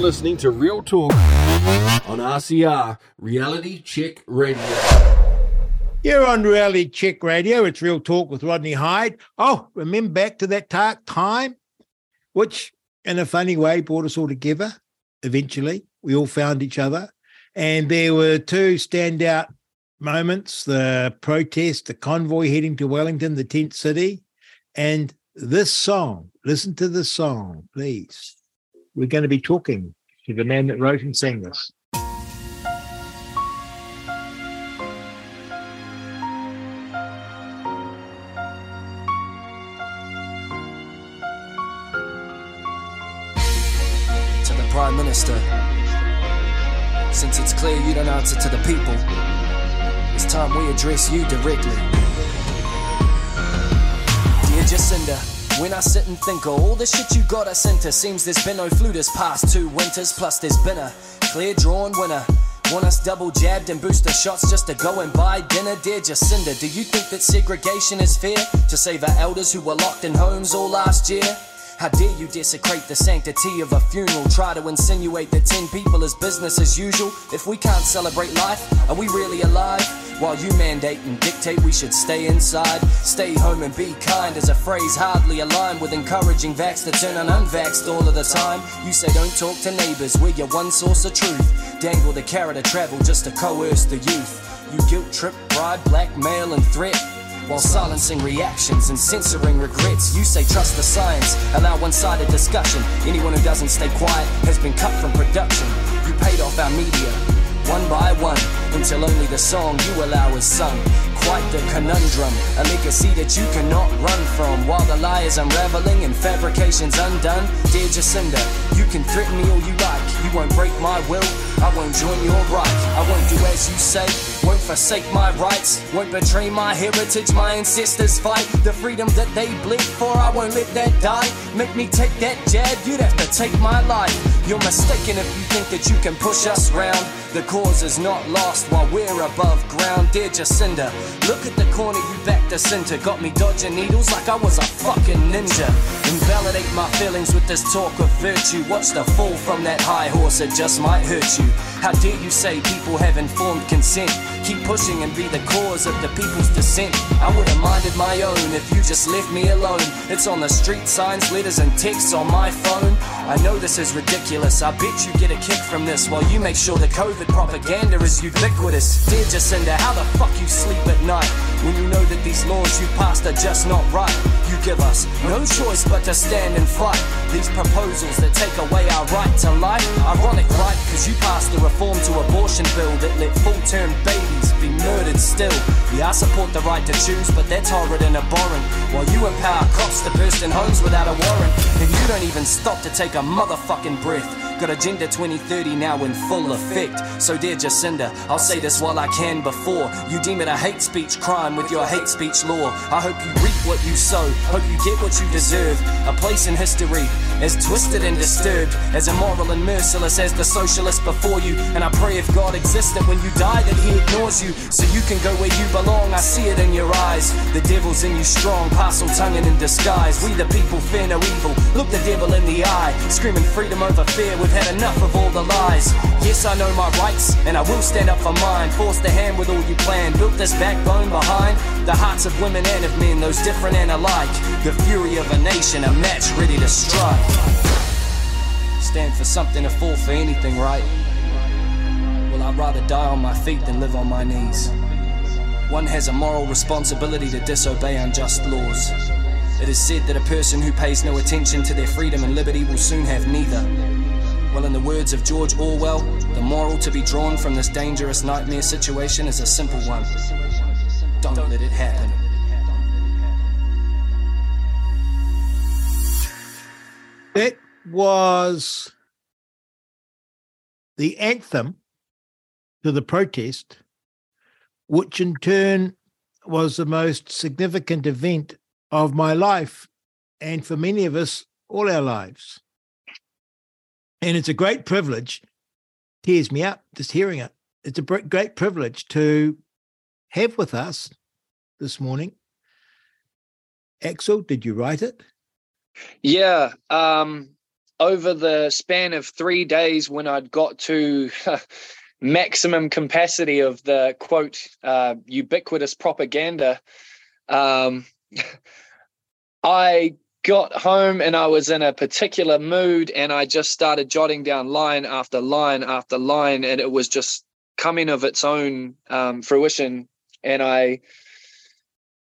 listening to Real Talk on RCR Reality Check Radio. You're on Reality Check Radio. It's Real Talk with Rodney Hide. Oh, remember back to that dark time, which in a funny way brought us all together eventually. We all found each other. And there were two standout moments the protest, the convoy heading to Wellington, the tent city, and this song. Listen to the song, please. We're going to be talking to the man that wrote and sang this. to the Prime Minister. Since it's clear you don't answer to the people, it's time we address you directly. Dear Jacinda, when I sit and think of all the shit you got us into, seems there's been no flu this past two winters, plus there's been a clear drawn winner. Want us double jabbed and booster shots just to go and buy dinner, dear Jacinda? Do you think that segregation is fair to save our elders who were locked in homes all last year? How dare you desecrate the sanctity of a funeral? Try to insinuate that 10 people is business as usual. If we can't celebrate life, are we really alive? While you mandate and dictate we should stay inside, stay home and be kind is a phrase hardly aligned with encouraging vax to turn on unvaxxed all of the time. You say don't talk to neighbors, we're your one source of truth. Dangle the carrot of travel just to coerce the youth. You guilt trip, bribe, blackmail, and threat. While silencing reactions and censoring regrets, you say trust the science, allow one sided discussion. Anyone who doesn't stay quiet has been cut from production. You paid off our media, one by one, until only the song you allow is sung. Quite the conundrum, a legacy that you cannot run from. While the lie is unraveling and fabrication's undone, dear Jacinda, you can threaten me all you like. You won't break my will, I won't join your right. I won't do as you say, won't forsake my rights, won't betray my heritage. My ancestors fight the freedom that they bled for. I won't let that die. Make me take that jab, you'd have to take my life. You're mistaken if you think that you can push us round. The cause is not lost while we're above ground. Dear Jacinda, look at the corner you backed us into. Got me dodging needles like I was a fucking ninja. Invalidate my feelings with this talk of virtue. Watch the fall from that high horse, it just might hurt you. How dare you say people have informed consent? Keep pushing and be the cause of the people's dissent. I would have minded my own if you just left me alone. It's on the street signs, letters, and texts on my phone. I know this is ridiculous. I bet you get a kick from this while you make sure the COVID propaganda is ubiquitous. Dear Jacinda, how the fuck you sleep at night when you know that these laws you passed are just not right? Give us no choice but to stand and fight these proposals that take away our right to life. Ironic, right? Because you passed the reform to abortion bill that let full term babies be murdered still. Yeah, I support the right to choose, but that's horrid and abhorrent. While you empower cops to burst in homes without a warrant, and you don't even stop to take a motherfucking breath. Got Agenda 2030 now in full effect. So, dear Jacinda, I'll say this while I can before you deem it a hate speech crime with your hate speech law. I hope you reap what you sow, hope you get what you deserve. A place in history as twisted and disturbed, as immoral and merciless as the socialists before you. And I pray if God exists that when you die that He ignores you, so you can go where you belong. I see it in your eyes. The devil's in you strong, parcel tonguing in disguise. We the people fear no evil. Look the devil in the eye, screaming freedom over fear. We've had enough of all the lies. Yes, I know my rights, and I will stand up for mine. Force the hand with all you plan. Built this backbone behind the hearts of women and of men, those different and alike. The fury of a nation, a match ready to strike. Stand for something to fall for anything, right? Well, I'd rather die on my feet than live on my knees. One has a moral responsibility to disobey unjust laws. It is said that a person who pays no attention to their freedom and liberty will soon have neither. Well, in the words of George Orwell, the moral to be drawn from this dangerous nightmare situation is a simple one. Don't let it happen. Was the anthem to the protest, which in turn was the most significant event of my life and for many of us, all our lives. And it's a great privilege, tears me up just hearing it. It's a great privilege to have with us this morning. Axl, did you write it? Yeah, um, over the span of three days, when I'd got to maximum capacity of the quote uh, ubiquitous propaganda, um, I got home and I was in a particular mood, and I just started jotting down line after line after line, and it was just coming of its own um, fruition, and I.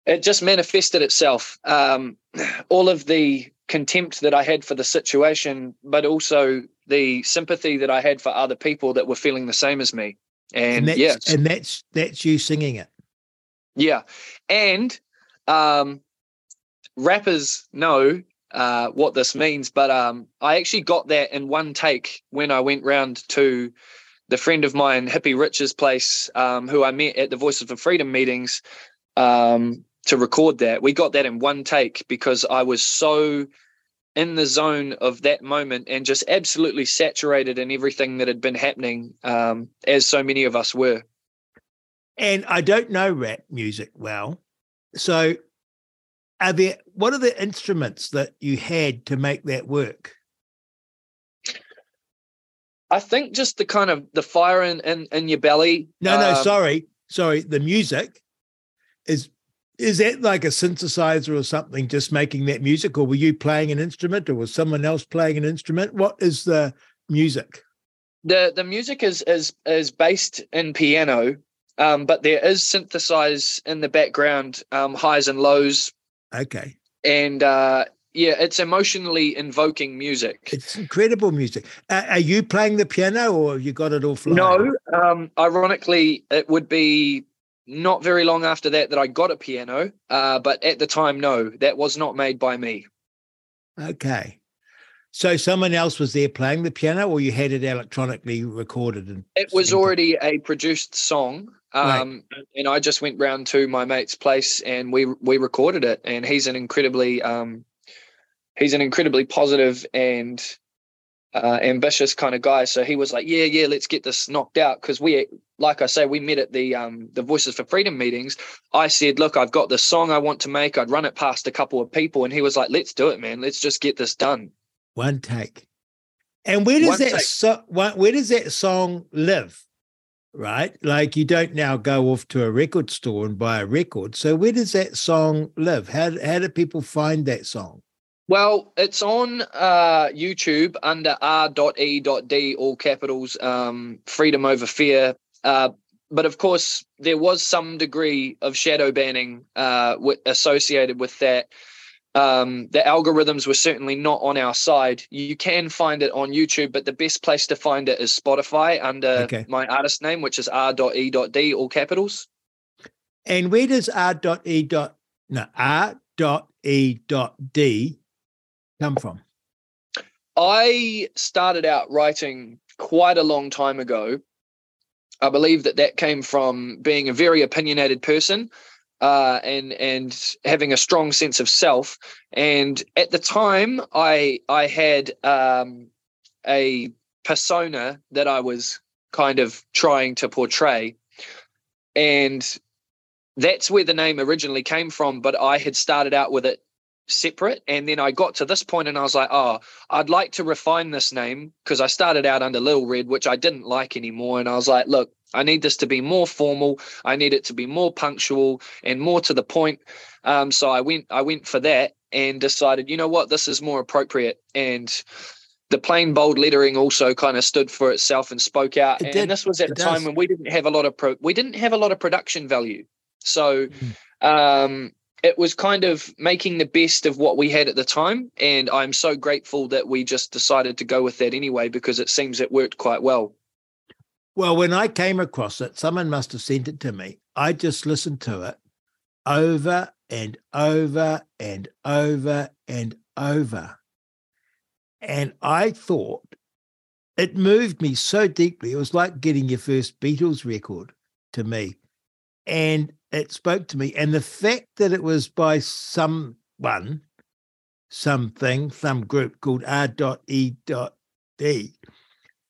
It just manifested itself. Um, all of the contempt that I had for the situation, but also the sympathy that I had for other people that were feeling the same as me. And, And that's, yes, and that's that's you singing it. yeah. And um, rappers know uh, what this means, but um, I actually got that in one take when I went round to the friend of mine, Hippie Rich's place, um, who I met at the Voices for Freedom meetings um, to record that. We got that in one take because I was so in the zone of that moment and just absolutely saturated in everything that had been happening, um, as so many of us were. And I don't know rap music well. So are there what are the instruments that you had to make that work? I think just the kind of the fire in in, in your belly. No, no, um, sorry. Sorry. The music is is that like a synthesizer or something just making that music or were you playing an instrument or was someone else playing an instrument? What is the music? the the music is is is based in piano, um, but there is synthesize in the background, um, highs and lows, Okay. and uh, yeah, it's emotionally invoking music. It's incredible music. Uh, are you playing the piano or have you got it all flying? No, um, ironically, it would be not very long after that that I got a piano, uh, but at the time, no, that was not made by me. Okay. So someone else was there playing the piano or you had it electronically recorded and It was already a produced song, Right. um, and I just went round to my mate's place and we we recorded it. And he's an incredibly um, he's an incredibly positive and uh, ambitious kind of guy. So he was like, "Yeah, yeah, let's get this knocked out." Because we, like I say, we met at the um, the Voices for Freedom meetings. I said, "Look, I've got this song I want to make. I'd run it past a couple of people," and he was like, "Let's do it, man. Let's just get this done." one take. And where does One that so, wh- where does that song live? Right? Like you don't now go off to a record store and buy a record. So where does that song live? How how do people find that song? Well, it's on uh, YouTube under r.e.d, all capitals, um, freedom over fear. Uh, but of course, there was some degree of shadow banning uh, wi- associated with that. Um, the algorithms were certainly not on our side. You can find it on YouTube, but the best place to find it is Spotify under Okay. my artist name, which is r.e.d, all capitals. And where does R.E. dot no R.E. dot D come from? I started out writing quite a long time ago. I believe that that came from being a very opinionated person uh, and and having a strong sense of self. And at the time, I I had um, a persona that I was kind of trying to portray, and that's where the name originally came from. But I had started out with it separate, and then I got to this point, and I was like, oh. I'd like to refine this name because I started out under Lil Red, which I didn't like anymore. And I was like, look, I need this to be more formal. I need it to be more punctual and more to the point. Um, so I went, I went for that and decided, you know what, this is more appropriate. And the plain bold lettering also kind of stood for itself and spoke out. It and did. this was at It a time does. when we didn't have a lot of pro, we didn't have a lot of production value. So Mm. um, it was kind of making the best of what we had at the time. And I'm so grateful that we just decided to go with that anyway, because it seems it worked quite well. Well, when I came across it, someone must have sent it to me. I just listened to it over and over and over and over. And I thought it moved me so deeply. It was like getting your first Beatles record to me. And it spoke to me. And the fact that it was by someone, something, some group called R.E.D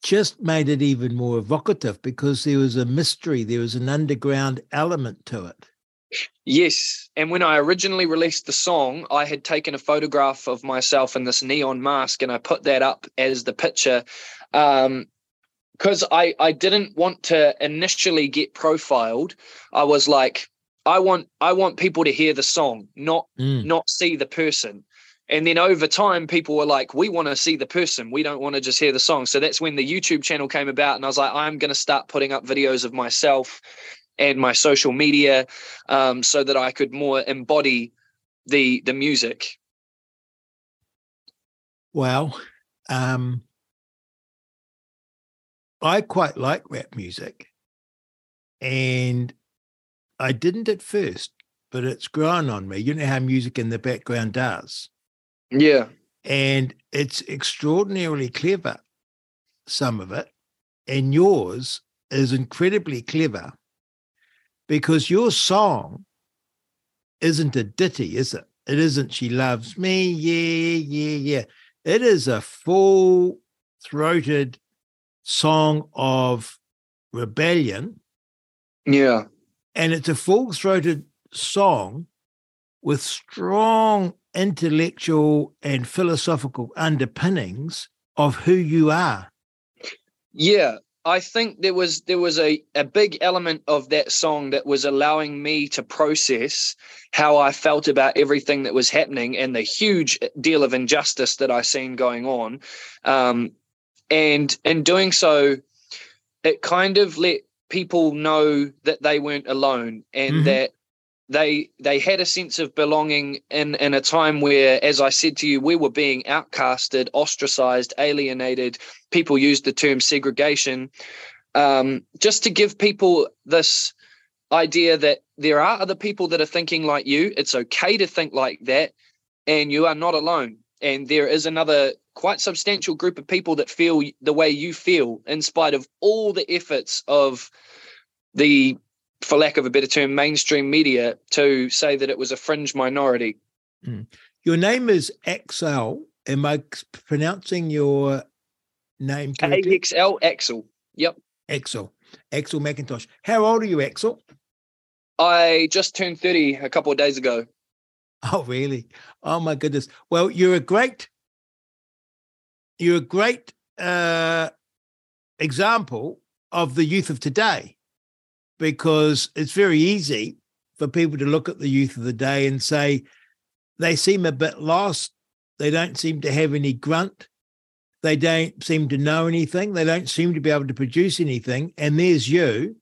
just made it even more evocative because there was a mystery, there was an underground element to it. Yes. And when I originally released the song, I had taken a photograph of myself in this neon mask and I put that up as the picture. Um, because I, I didn't want to initially get profiled. I was like, I want I want people to hear the song, not Mm. not see the person. And then over time, people were like, we want to see the person. We don't want to just hear the song. So that's when the YouTube channel came about. And I was like, I'm going to start putting up videos of myself and my social media um, so that I could more embody the the music. Well, um, I quite like rap music, and I didn't at first, but it's grown on me. You know how music in the background does, Yeah. and it's extraordinarily clever. Some of it, and yours is incredibly clever because your song isn't a ditty, is it? It isn't she loves me, yeah, yeah, yeah. It is a full throated song of rebellion, Yeah. and it's a full throated song with strong intellectual and philosophical underpinnings of who you are. Yeah. I think there was there was a, a big element of that song that was allowing me to process how I felt about everything that was happening and the huge deal of injustice that I seen going on. Um, and in doing so, it kind of let people know that they weren't alone and Mhm. that they they had a sense of belonging in in a time where as i said to you we were being outcasted ostracized alienated. People used the term segregation. Um, just to give people this idea that there are other people that are thinking like you it's okay to think like that and you are not alone. And there is another quite substantial group of people that feel the way you feel in spite of all the efforts of the for lack of a better term mainstream media to say that it was a fringe minority mm. Your name is Axl. Am i pronouncing your name correctly? axl axel yep Axl. Axl McIntosh. How old are you, Axl? i just turned 30 a couple of days ago Oh, really? Oh my goodness. Well, you're a great, you're a great uh, example of the youth of today, because it's very easy for people to look at the youth of the day and say they seem a bit lost. They don't seem to have any grunt. They don't seem to know anything. They don't seem to be able to produce anything. And there's you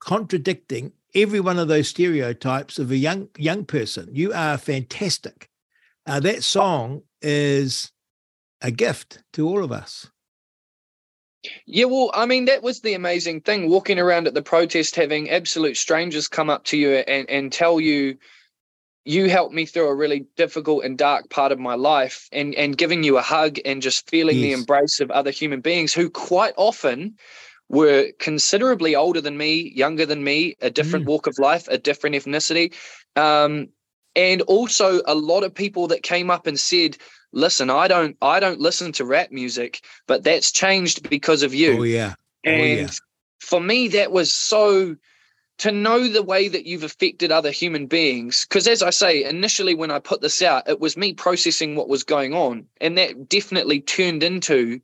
contradicting every one of those stereotypes of a young young person. You are fantastic. Uh, that song is a gift to all of us. Yeah, well, I mean, that was the amazing thing walking around at the protest, having absolute strangers come up to you and, and tell you, you helped me through a really difficult and dark part of my life, and, and giving you a hug and just feeling the embrace of other human beings who quite often were considerably older than me, younger than me, a different walk of life, a different ethnicity. Um, and also a lot of people that came up and said, listen, I don't I don't listen to rap music, but that's changed because of you. Oh yeah. Oh, And yeah. for me, that was so to know the way that you've affected other human beings. Because as I say, initially when I put this out, it was me processing what was going on. And that definitely turned into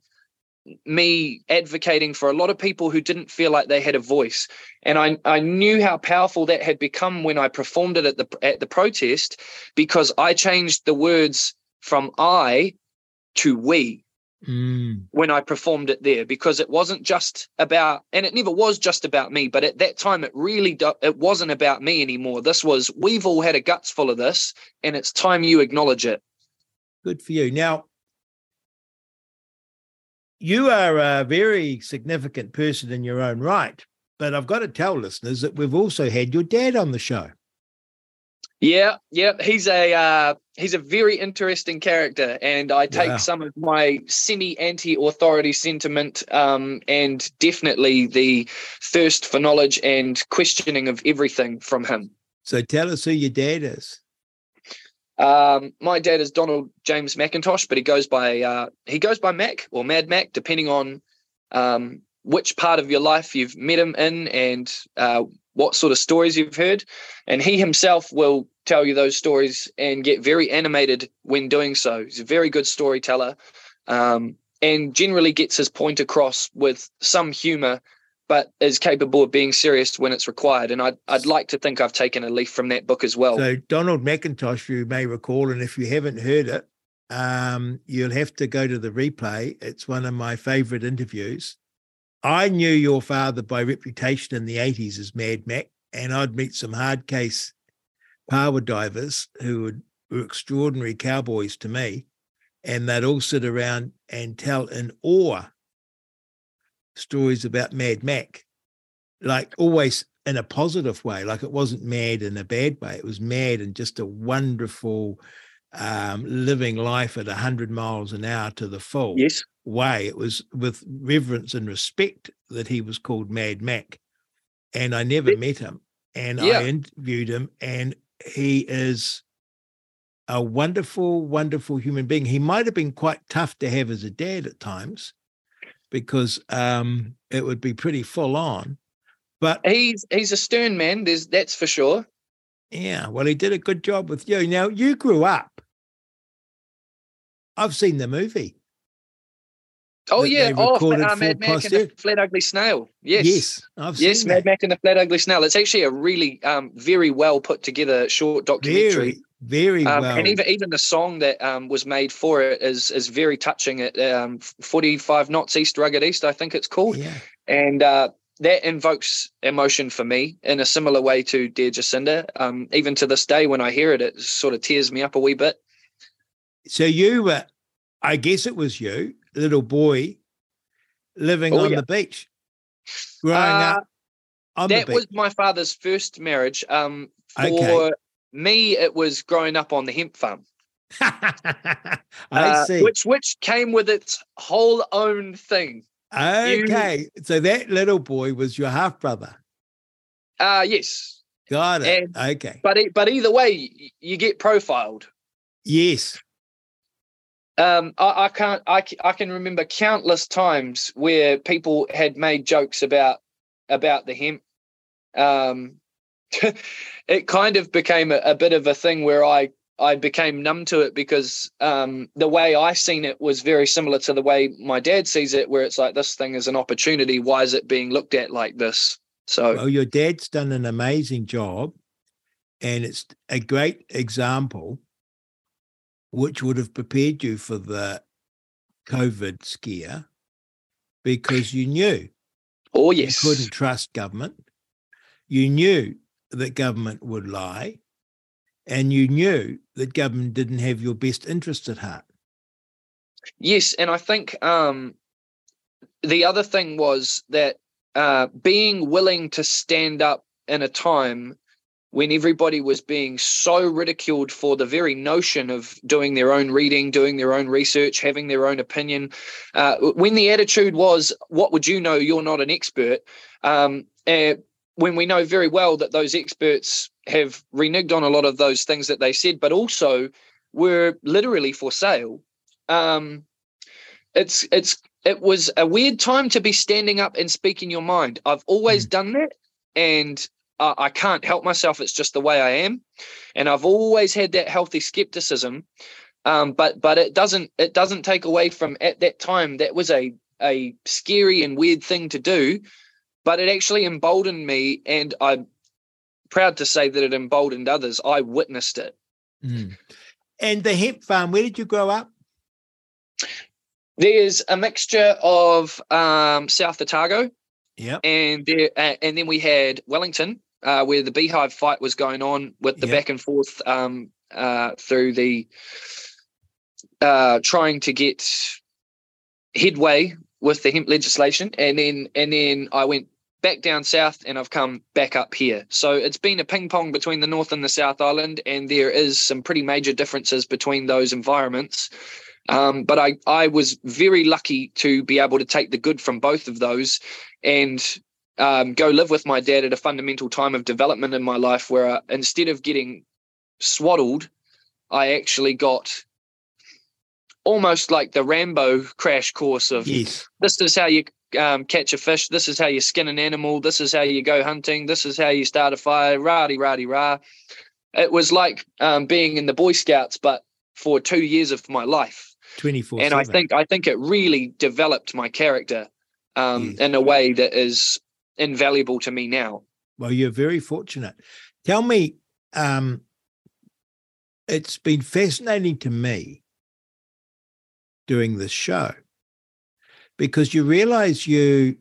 me advocating for a lot of people who didn't feel like they had a voice. And I, I knew how powerful that had become when I performed it at the at the protest because I changed the words from I to we Mm. when I performed it there because it wasn't just about, and it never was just about me, but at that time it really do, it wasn't about me anymore. This was we've all had a guts full of this, and it's time you acknowledge it. Good for you. Now, you are a very significant person in your own right, but I've got to tell listeners that we've also had your dad on the show. Yeah, yeah, he's a uh, he's a very interesting character, and I take Wow. some of my semi anti authority sentiment, um, and definitely the thirst for knowledge and questioning of everything from him. So tell us who your dad is. Um, my dad is Donald James McIntosh, but he goes by uh, he goes by Mac or Mad Mac, depending on um, which part of your life you've met him in and uh, what sort of stories you've heard. And he himself will tell you those stories and get very animated when doing so. He's a very good storyteller um, and generally gets his point across with some humor, but is capable of being serious when it's required. And I'd, I'd like to think I've taken a leaf from that book as well. So, Donald McIntosh, you may recall, and if you haven't heard it, um, you'll have to go to the replay. It's one of my favorite interviews. I knew your father by reputation in the 80s as Mad Mac, and I'd meet some hard case power divers who would, were extraordinary cowboys to me. And they'd all sit around and tell in awe stories about Mad Mac, like always in a positive way. Like it wasn't mad in a bad way. It was mad in just a wonderful, um, living life at 100 miles an hour to the full yes. way. It was with reverence and respect that he was called Mad Mac. And I never met him. And Yeah. I interviewed him, and he is a wonderful, wonderful human being. He might have been quite tough to have as a dad at times because um, it would be pretty full on. But He's he's a stern man. There's that's for sure. Yeah, well, he did a good job with you. Now, you grew up. I've seen the movie. Oh yeah. Oh, uh, Mad Mac and the. Flat Ugly Snail. Yes. Yes, I've Yes, seen Mad that. Mac and the Flat Ugly Snail. It's actually a really um, very well put together short documentary. Very, very Um, well. And even even the song that um, was made for it is is very touching. At um, 45 knots east, rugged east, I think it's called. yeah. And uh, that invokes emotion for me in a similar way to Dear Jacinda. Um, even to this day, when I hear it, it sort of tears me up a wee bit. So you were, I guess it was you, little boy, living Oh, on yeah. the beach, growing Uh, up that was my father's first marriage. Um, for Okay. me, it was growing up on the hemp farm. I uh, see. Which which came with its whole own thing. Okay, so that little boy was your half brother. Uh yes. Got it. And- okay. But but either way, you get profiled. Yes. Um, I, I can't. I can remember countless times where people had made jokes about about the hemp. Um, it kind of became a, a bit of a thing where I I became numb to it because um, the way I seen it was very similar to the way my dad sees it, where it's like this thing is an opportunity. Why is it being looked at like this? So Well, your dad's done an amazing job, and it's a great example, which would have prepared you for the COVID scare because you knew oh yes, you couldn't trust government. You knew that government would lie, and you knew that government didn't have your best interest at heart. Yes, and I think um, the other thing was that uh, being willing to stand up in a time when everybody was being so ridiculed for the very notion of doing their own reading, doing their own research, having their own opinion, uh, when the attitude was, "What would you know? You're not an expert." Um, uh, when we know very well that those experts have reneged on a lot of those things that they said, but also were literally for sale. Um, it's it's it was a weird time to be standing up and speaking your mind. I've always done that, and uh, I can't help myself. It's just the way I am, and I've always had that healthy skepticism. Um, but but it doesn't it doesn't take away from at that time that was a a scary and weird thing to do, but it actually emboldened me, and I'm proud to say that it emboldened others. I witnessed it. Mm. And the hemp farm, where did you grow up? There's a mixture of um, South Otago, Yep. and there, uh, and then we had Wellington, uh, where the beehive fight was going on with the Yeah. back and forth um, uh, through the uh, trying to get headway with the hemp legislation, and then and then I went back down south, and I've come back up here. So it's been a ping pong between the North and the South Island, and there is some pretty major differences between those environments. Um, but I, I was very lucky to be able to take the good from both of those and um, go live with my dad at a fundamental time of development in my life where uh, instead of getting swaddled, I actually got almost like the Rambo crash course of Yes. this is how you um, catch a fish. This is how you skin an animal. This is how you go hunting. This is how you start a fire. Rah rah rah. It was like um, being in the Boy Scouts, but for two years of my life. Twenty four. And I think I think it really developed my character um, yes. in a way that is invaluable to me now. Well, you're very fortunate. Tell me, um, it's been fascinating to me doing this show because you realize you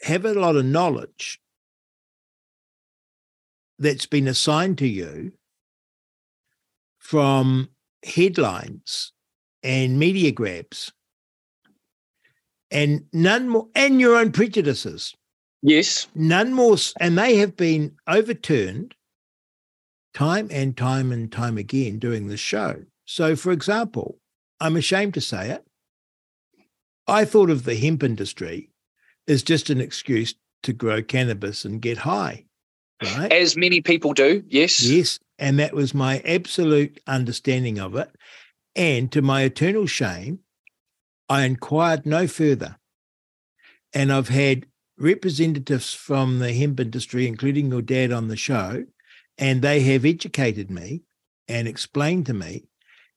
have a lot of knowledge that's been assigned to you from headlines and media grabs and none more and your own prejudices. Yes. None more and they have been overturned time and time and time again doing the show. So for example i'm ashamed to say it I thought of the hemp industry as just an excuse to grow cannabis and get high. Right? As many people do, yes. Yes. And that was my absolute understanding of it. And to my eternal shame, I inquired no further. And I've had representatives from the hemp industry, including your dad on the show, and they have educated me and explained to me.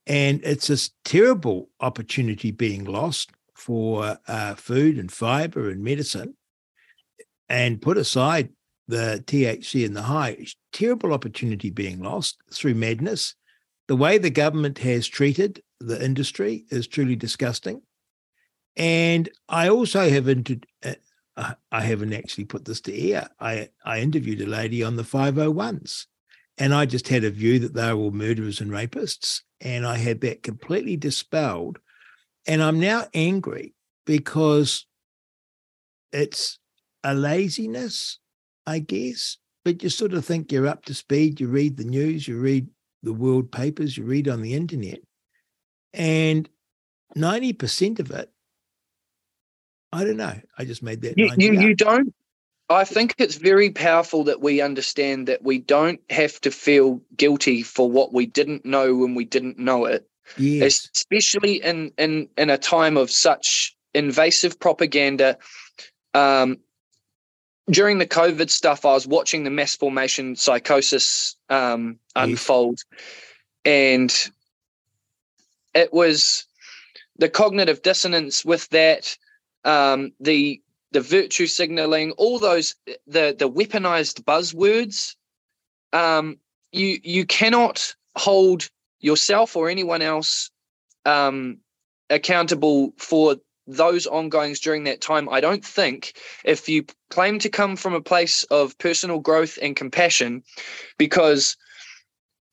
And it's a terrible opportunity being lost for uh, food and fiber and medicine and put aside the THC and the high, terrible opportunity being lost through madness. The way the government has treated the industry is truly disgusting. And I also have inter- uh, I haven't actually put this to air. I, I interviewed a lady on the 501s, and I just had a view that they were all murderers and rapists. And I had that completely dispelled and I'm now angry because it's a laziness, I guess, but you sort of think you're up to speed. You read the news, you read the world papers, you read on the internet. And 90% of it, I don't know. I just made that. You, you, you don't? I think it's very powerful that we understand that we don't have to feel guilty for what we didn't know when we didn't know it yes. especially in in in a time of such invasive propaganda. Um, during the COVID stuff, I was watching the mass formation psychosis um, unfold, and it was the cognitive dissonance with that, um, the the virtue signaling, all those the the weaponized buzzwords. Um, you you cannot hold yourself or anyone else um, accountable for those ongoings during that time. I don't think if you claim to come from a place of personal growth and compassion, because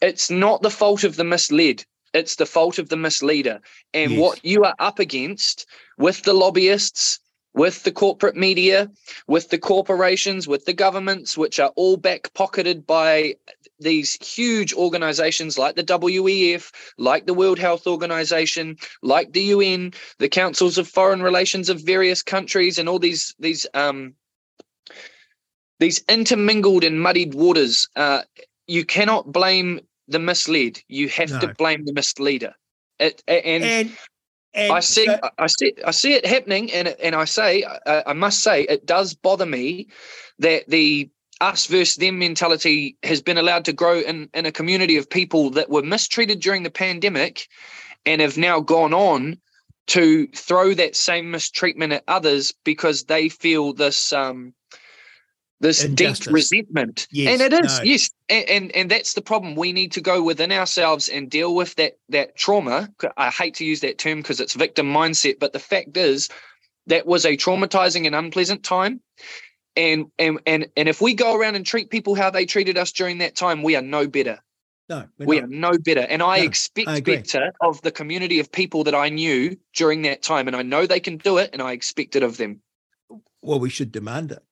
it's not the fault of the misled, it's the fault of the misleader. And yes. what you are up against with the lobbyists, with the corporate media, with the corporations, with the governments, which are all back pocketed by these huge organizations like the WEF, like the World Health Organization, like the UN, the councils of foreign relations of various countries, and all these these um, these intermingled and muddied waters. Uh, you cannot blame the misled. You have no. to blame the misleader. It, and, and and I see, so, I see, I see it happening, and and I say, I, I must say, it does bother me that the us versus them mentality has been allowed to grow in, in a community of people that were mistreated during the pandemic and have now gone on to throw that same mistreatment at others because they feel this um this deep resentment yes, and it is no. yes and, and and that's the problem we need to go within ourselves and deal with that that trauma i hate to use that term because it's victim mindset but the fact is that was a traumatizing and unpleasant time and and and and if we go around and treat people how they treated us during that time, we are no better. No, we not. are no better. And I no, expect I better of the community of people that I knew during that time. And I know they can do it, and I expect it of them. Well, we should demand it.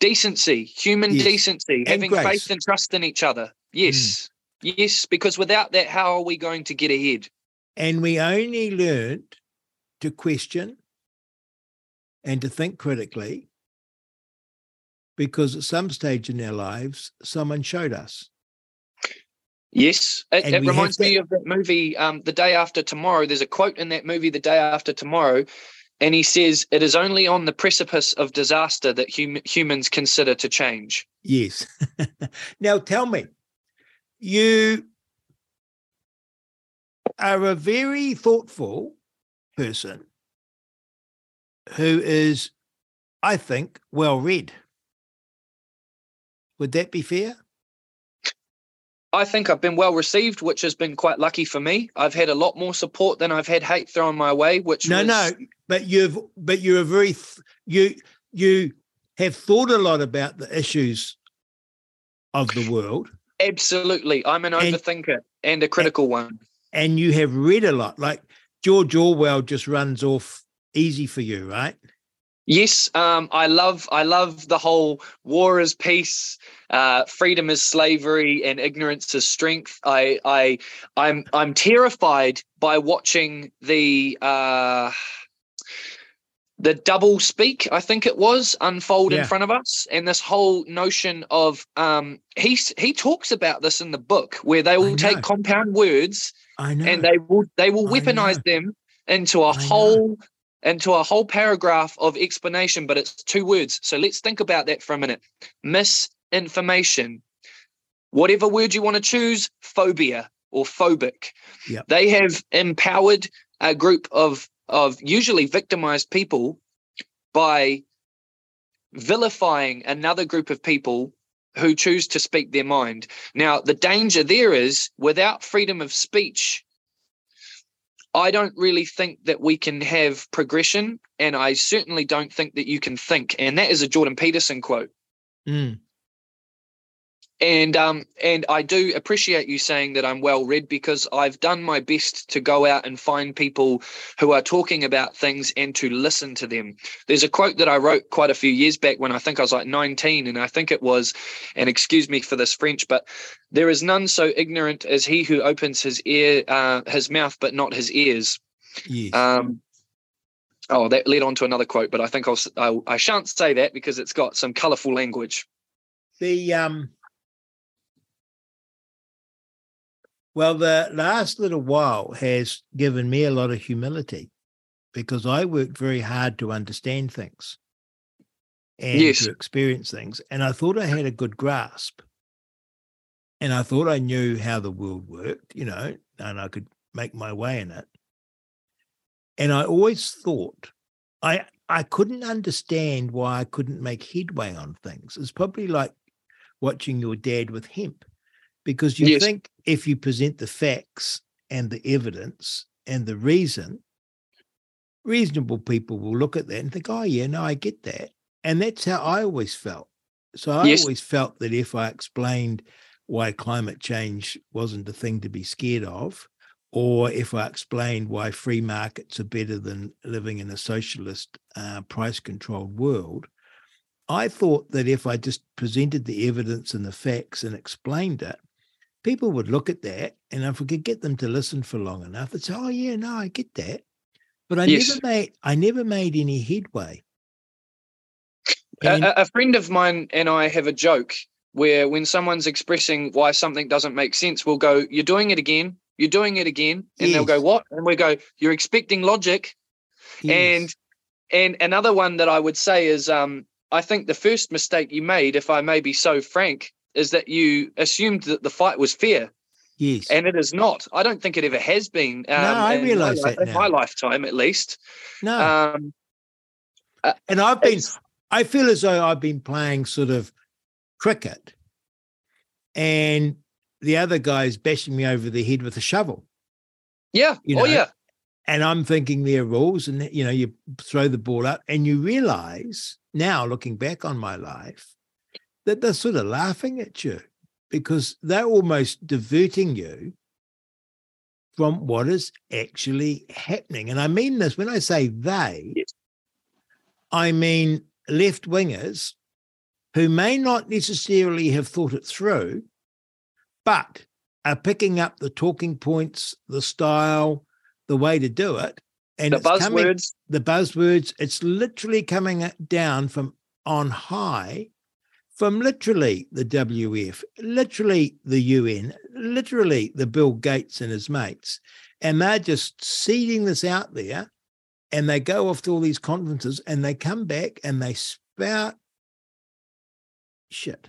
Decency, human yes. decency, and having grace. faith and trust in each other. Yes. Mm. Yes, because without that, how are we going to get ahead? And we only learned to question and to think critically because at some stage in our lives, someone showed us. Yes, it, it reminds me of that movie, um, The Day After Tomorrow. There's a quote in that movie, The Day After Tomorrow, And he says it is only on the precipice of disaster that hum- humans consider to change. Yes. now tell me, you are a very thoughtful person who is, I think, well read. Would that be fair? I think I've been well received, which has been quite lucky for me. I've had a lot more support than I've had hate thrown my way, which no, was, no, but you've but you're a very th- you you have thought a lot about the issues of the world, absolutely. I'm an And- overthinker and a critical one. and you have read a lot. Like George Orwell just runs off easy for you, right? Yes, um, I love I love the whole war is peace, uh, freedom is slavery, and ignorance is strength. I I I'm I'm terrified by watching the uh, the double speak. I think it was unfold Yeah. in front of us, and this whole notion of um, he he talks about this in the book where they will take compound words and they will they will weaponize them into a I know. Into a whole paragraph of explanation but it's two words so let's think about that for a minute misinformation whatever word you want to choose phobia or phobic Yep. they have empowered a group of of usually victimized people by vilifying another group of people who choose to speak their mind. Now, the danger there is without freedom of speech, I don't really think that we can have progression. And I certainly don't think that you can think. And that is a Jordan Peterson quote. Mm. And um, and I do appreciate you saying that I'm well read because I've done my best to go out and find people who are talking about things and to listen to them. There's a quote that I wrote quite a few years back when I think I was like 19, and I think it was, and excuse me for this French, but there is none so ignorant as he who opens his ear, uh, his mouth, but not his ears. Yes. Um, oh, that led on to another quote, but I think I'll s- I, I shan't say that because it's got some colourful language. the um well the last little while has given me a lot of humility because i worked very hard to understand things and Yes. to experience things and i thought i had a good grasp. And i thought i knew how the world worked you know and i could make my way in it. And i always thought i i couldn't understand why i couldn't make headway on things. It's probably like watching your dad with hemp because you Yes. think if you present the facts and the evidence and the reason reasonable people will look at that and think oh yeah no i get that and that's how i always felt so i Yes. always felt that if i explained why climate change wasn't a thing to be scared of or if i explained why free markets are better than living in a socialist uh, price controlled world I thought that if I just presented the evidence and the facts and explained it, people would look at that, and if we could get them to listen for long enough, say, "Oh yeah, no, I get that," but I Yes. never made I never made any headway. A- And- a, a friend of mine and I have a joke where when someone's expressing why something doesn't make sense, we'll go, You're doing it again. You're doing it again. And they'll go, What? And we go, You're expecting logic. And and another one that I would say is um, I think the first mistake you made, if I may be so frank, is that you assumed that the fight was fair. yes, And it is not. I don't think it ever has been. Um, I in my realise that in my lifetime, at least. no, Um, and I've been I feel as though I've been playing sort of cricket, and the other guy's bashing me over the head with a shovel. yeah. You oh, yeah. and I'm thinking there are rules, and you know, you throw the ball up, and you realize now, looking back on my life, that they're sort of laughing at you because they're almost diverting you from what is actually happening. And I mean this when I say they, Yes. I mean left wingers who may not necessarily have thought it through, but are picking up the talking points, the style, the way to do it. And The it's coming- buzzwords. the buzzwords, it's literally coming down from on high, from literally the WF, literally the UN, literally the Bill Gates and his mates. And they're just seeding this out there and they go off to all these conferences and they come back and they spout shit.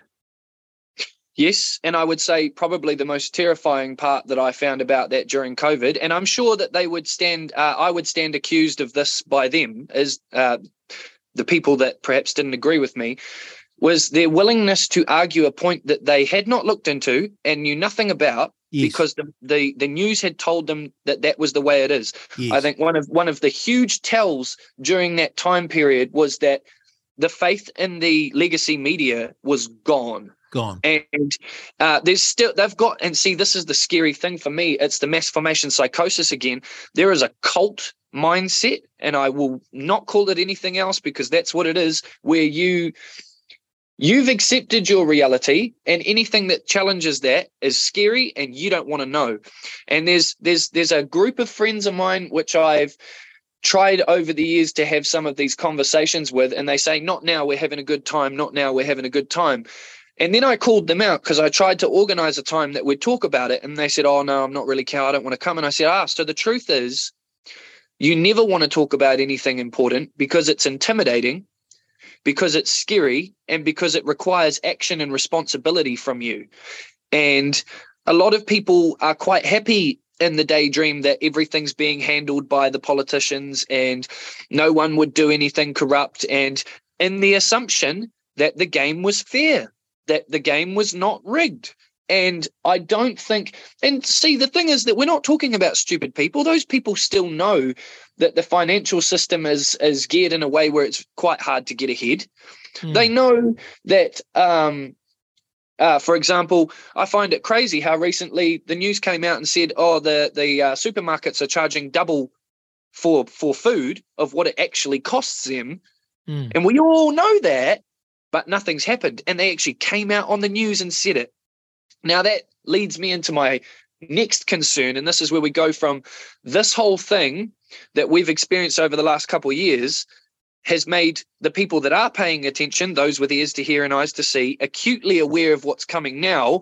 Yes, and I would say probably the most terrifying part that I found about that during COVID, and I'm sure that they would stand, uh, I would stand accused of this by them, is uh, the people that perhaps didn't agree with me, was their willingness to argue a point that they had not looked into and knew nothing about, Yes. because the, the the news had told them that that was the way it is. yes. I think one of one of the huge tells during that time period was that the faith in the legacy media was gone gone. and uh, there's still they've got and see this is the scary thing for me it's the mass formation psychosis again there is a cult mindset and i will not call it anything else because that's what it is where you you've accepted your reality and anything that challenges that is scary and you don't want to know and there's there's there's a group of friends of mine which i've tried over the years to have some of these conversations with and they say not now we're having a good time not now we're having a good time and then I called them out because I tried to organize a time that we'd talk about it. And they said, Oh, no, I'm not really care. I don't want to come. And I said, Ah, so the truth is, you never want to talk about anything important because it's intimidating, because it's scary, and because it requires action and responsibility from you. And a lot of people are quite happy in the daydream that everything's being handled by the politicians and no one would do anything corrupt. And in the assumption that the game was fair that the game was not rigged. And I don't think, and see, the thing is that we're not talking about stupid people. Those people still know that the financial system is is geared in a way where it's quite hard to get ahead. Hmm. They know that, um, uh, for example, I find it crazy how recently the news came out and said, "Oh, the the uh, supermarkets are charging double for for food of what it actually costs them," Mm. and we all know that, but nothing's happened. And they actually came out on the news and said it. Now that leads me into my next concern, and this is where we go from this whole thing that we've experienced over the last couple of years has made the people that are paying attention, those with ears to hear and eyes to see, acutely aware of what's coming now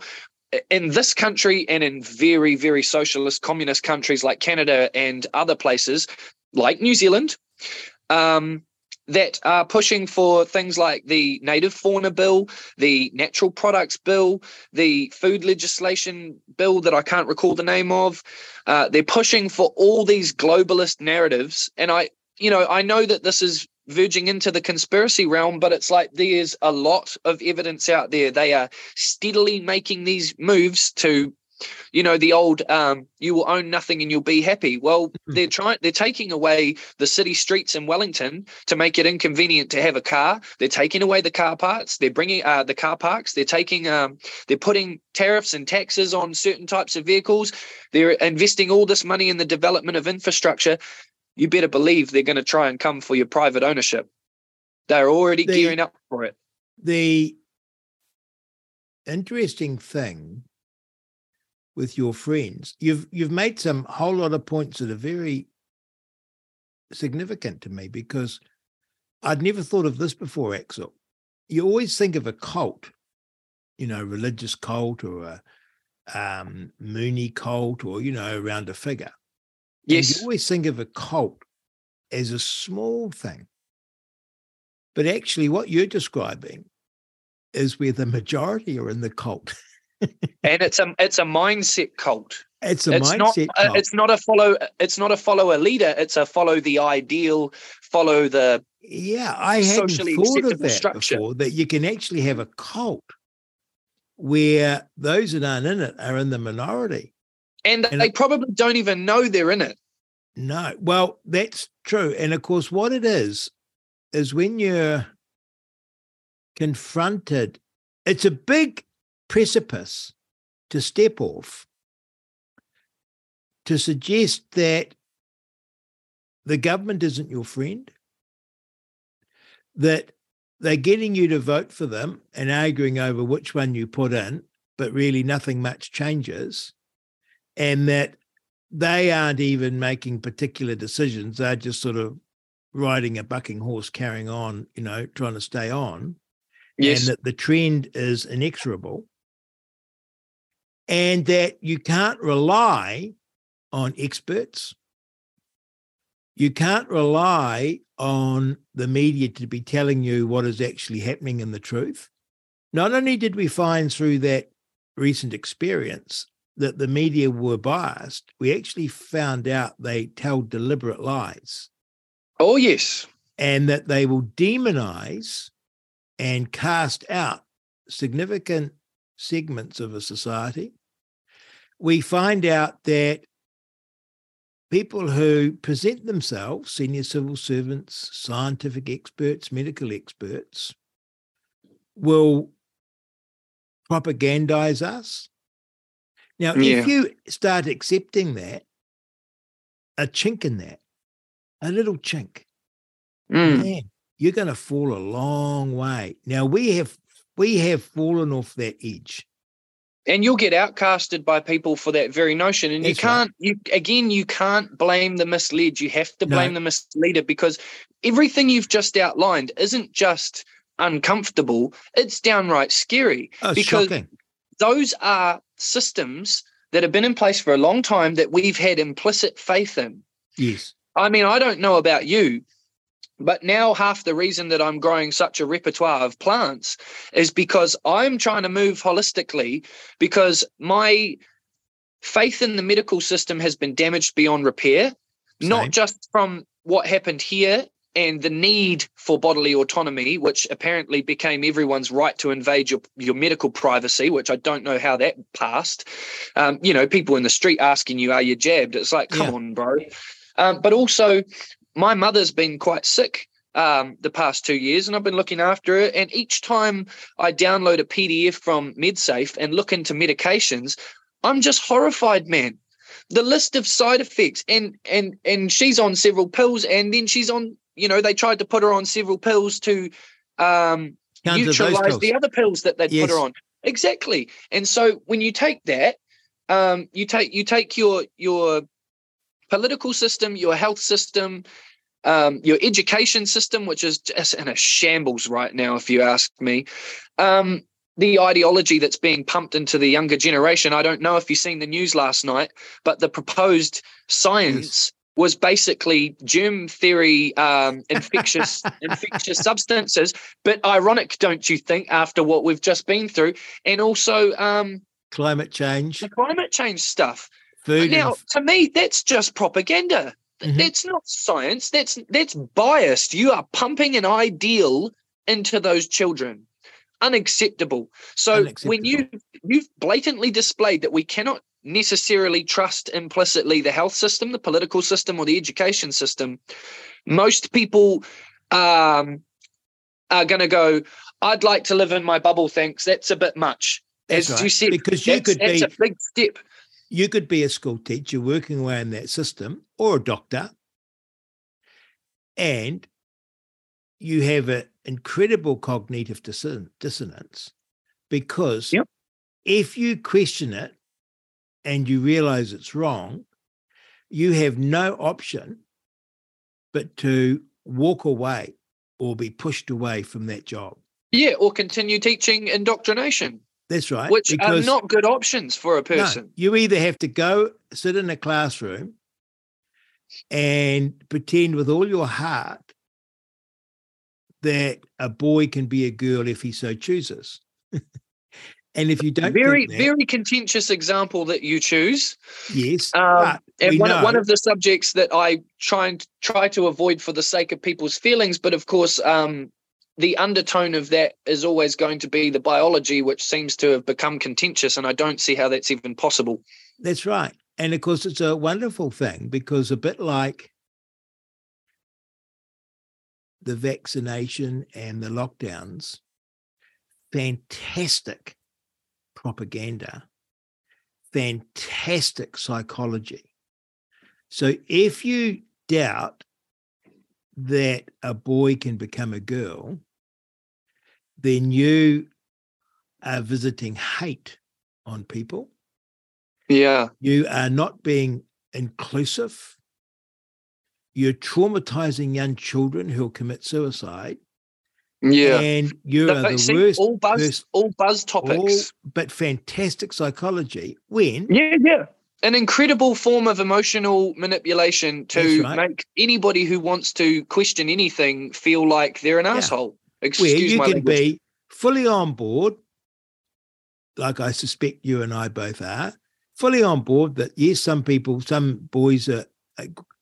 in this country and in very, very socialist communist countries like Canada and other places like New Zealand. Um, that are pushing for things like the native fauna bill, the natural products bill, the food legislation bill that I can't recall the name of. Uh, they're pushing for all these globalist narratives. And I, you know, I know that this is verging into the conspiracy realm, but it's like there's a lot of evidence out there. They are steadily making these moves to you know the old um, you will own nothing and you'll be happy. Well they're trying they're taking away the city streets in wellington to make it inconvenient to have a car. They're taking away the car parts they're bringing uh, the car parks. They're taking um, they're putting tariffs and taxes on certain types of vehicles. They're investing all this money in the development of infrastructure. You better believe they're going to try and come for your private ownership. They're already The- gearing up for it. The interesting thing with your friends, you've you've made some whole lot of points that are very significant to me because I'd never thought of this before, Axl. You always think of a cult, you know, religious cult or a um, Moonie cult or, you know, around a figure. And yes you always think of a cult as a small thing. But actually, what you're describing is where the majority are in the cult. and it's a it's a mindset cult It's a it's not mindset uh, cult. it's not a follow it's not a follow a leader it's a follow the ideal follow the yeah, I hadn't thought of that structure. before, that you can actually have a cult where those that aren't in it are in the minority. and And they it- probably don't even know they're in it No, well, that's true. And of course, what it is, is when you're confronted, it's a big precipice to step off to suggest that the government isn't your friend, that they're getting you to vote for them and arguing over which one you put in, but really nothing much changes, and that they aren't even making particular decisions. They're just sort of riding a bucking horse, carrying on, you know, trying to stay on. yes And that the trend is inexorable. And that you can't rely on experts You can't rely on the media to be telling you what is actually happening in the truth. Not only did we find through that recent experience that the media were biased, we actually found out they tell deliberate lies Oh yes. and that they will demonize and cast out significant segments of a society. We find out that people who present themselves, senior civil servants, scientific experts, medical experts, will propagandize us. Now, Yeah. if you start accepting that, a chink in that, a little chink, Mm. man, you're going to fall a long way. Now we have we have fallen off that edge. and you'll get outcasted by people for that very notion and That's you can't you again you can't blame the misled you have to No. blame the misleader because everything you've just outlined isn't just uncomfortable it's downright scary Oh, because shocking! those are systems that have been in place for a long time that we've had implicit faith in Yes, I mean, I don't know about you, but now half the reason that I'm growing such a repertoire of plants is because I'm trying to move holistically because my faith in the medical system has been damaged beyond repair, Same. not just from what happened here and the need for bodily autonomy, which apparently became everyone's right to invade your, your medical privacy, which I don't know how that passed. Um, you know, people in the street asking you, Are you jabbed? It's like, come Yeah. on, bro. Um, but also, my mother's been quite sick um, the past two years, and I've been looking after her. And each time I download a PDF from MedSafe and look into medications, I'm just horrified, man. The list of side effects, and and and she's on several pills, and then she's on. You know, they tried to put her on several pills to um, neutralize the other pills that they'd Yes. put her on. Exactly. And so when you take that, um, you take you take your your political system, your health system, um, your education system, which is just in a shambles right now, if you ask me. Um, the ideology that's being pumped into the younger generation. I don't know if you've seen the news last night, but the proposed science was basically germ theory, um, infectious infectious substances. But ironic, don't you think, after what we've just been through, and also um, climate change, the climate change stuff. Food. Now, and, to me, that's just propaganda. Mhm. That's not science. That's that's biased. You are pumping an ideal into those children. Unacceptable. So when you you've blatantly displayed that we cannot necessarily trust implicitly the health system, the political system, or the education system, most people um, are going to go. I'd like to live in my bubble. Thanks. That's a bit much. That's As right, you said, because you that's, could that's be a big step. You could be a school teacher working away in that system or a doctor. And you have an incredible cognitive disson- dissonance because Yep. if you question it and you realize it's wrong you have no option but to walk away or be pushed away from that job. Yeah, or continue teaching indoctrination, that's right which are not good options for a No, person. you either have to go sit in a classroom and pretend with all your heart that a boy can be a girl if he so chooses. and if you don't very, that, very contentious example that you choose. yes, Um, and one, of- one of the subjects that I try and try to avoid for the sake of people's feelings, but of course, um, the undertone of that is always going to be the biology, which seems to have become contentious, and I don't see how that's even possible. That's right. And of course, it's a wonderful thing because a bit like the vaccination and the lockdowns, fantastic propaganda, fantastic psychology. So if you doubt that a boy can become a girl, then you are visiting hate on people Yeah, you are not being inclusive. You're traumatizing young children who'll commit suicide. yeah. And you The- are the see, worst, all buzz, all buzz all, topics. but fantastic psychology when Yeah, yeah. An incredible form of emotional manipulation to right. make anybody who wants to question anything feel like they're an Yeah. asshole. where you can language. be fully on board, like I suspect you and I both are, fully on board that yes, some people, some boys are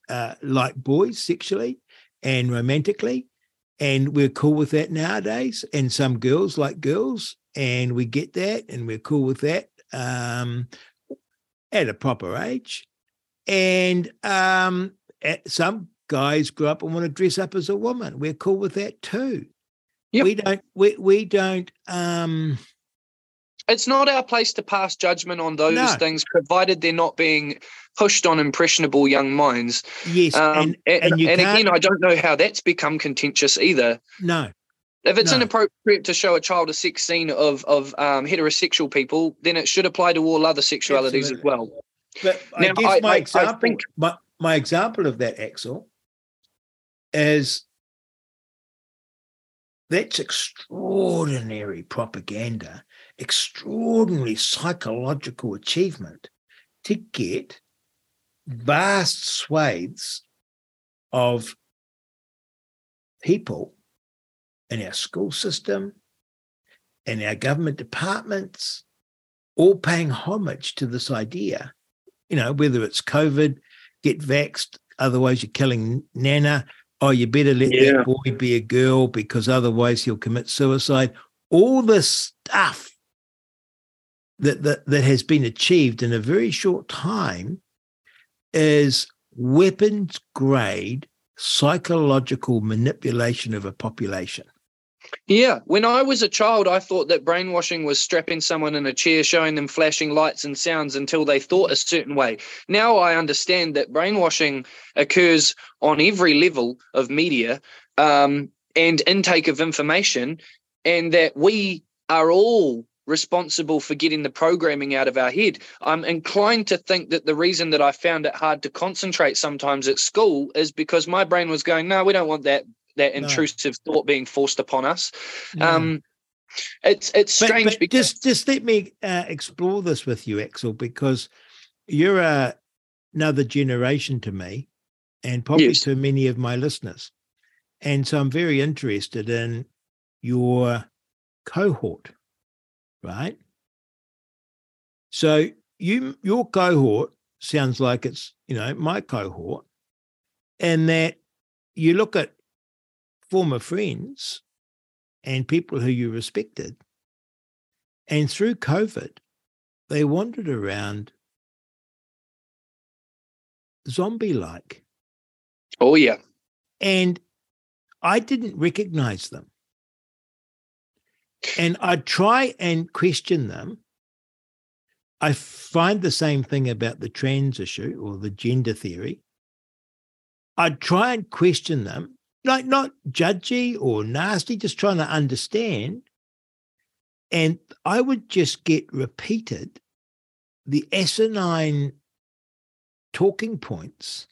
uh, like boys sexually and romantically, and we're cool with that nowadays. And some girls like girls, and we get that, and we're cool with that um, at a proper age. And um, some guys grow up and want to dress up as a woman. We're cool with that too. Yep. We don't. We we don't. Um, it's not our place to pass judgment on those No. things, provided they're not being pushed on impressionable young minds. yes, Um, and and, and and again, I don't know how that's become contentious either. no. If it's No. inappropriate to show a child a sex scene of of um, heterosexual people, then it should apply to all other sexualities as well. But I Now, guess I- my I- I example, think- my, my example of that, Axl, is that's extraordinary propaganda, extraordinary psychological achievement to get vast swathes of people in our school system, in our government departments, all paying homage to this idea. You know, whether it's COVID, get vaxxed, otherwise you're killing Nana. Oh, you better let Yeah. that boy be a girl because otherwise he'll commit suicide. All this stuff that, that that has been achieved in a very short time is weapons grade psychological manipulation of a population. Yeah, when I was a child, I thought that brainwashing was strapping someone in a chair, showing them flashing lights and sounds until they thought a certain way. Now I understand that brainwashing occurs on every level of media um, and intake of information, and that we are all responsible for getting the programming out of our head. I'm inclined to think that the reason that I found it hard to concentrate sometimes at school is because my brain was going, no, we don't want that that No. intrusive thought being forced upon us. No. Um, it's it's But- strange but because just just let me uh, explore this with you, Axl, because you're a, another generation to me, and probably Yes. to many of my listeners, and so I'm very interested in your cohort, right? So you your cohort sounds like it's you know my cohort, and that you look at former friends and people who you respected. And through COVID, they wandered around zombie like. oh yeah, And I didn't recognize them. And I'd try and question them. I find the same thing about the trans issue or the gender theory. I'd try and question them, like not judgy or nasty, just trying to understand. And I would just get repeated the asinine talking points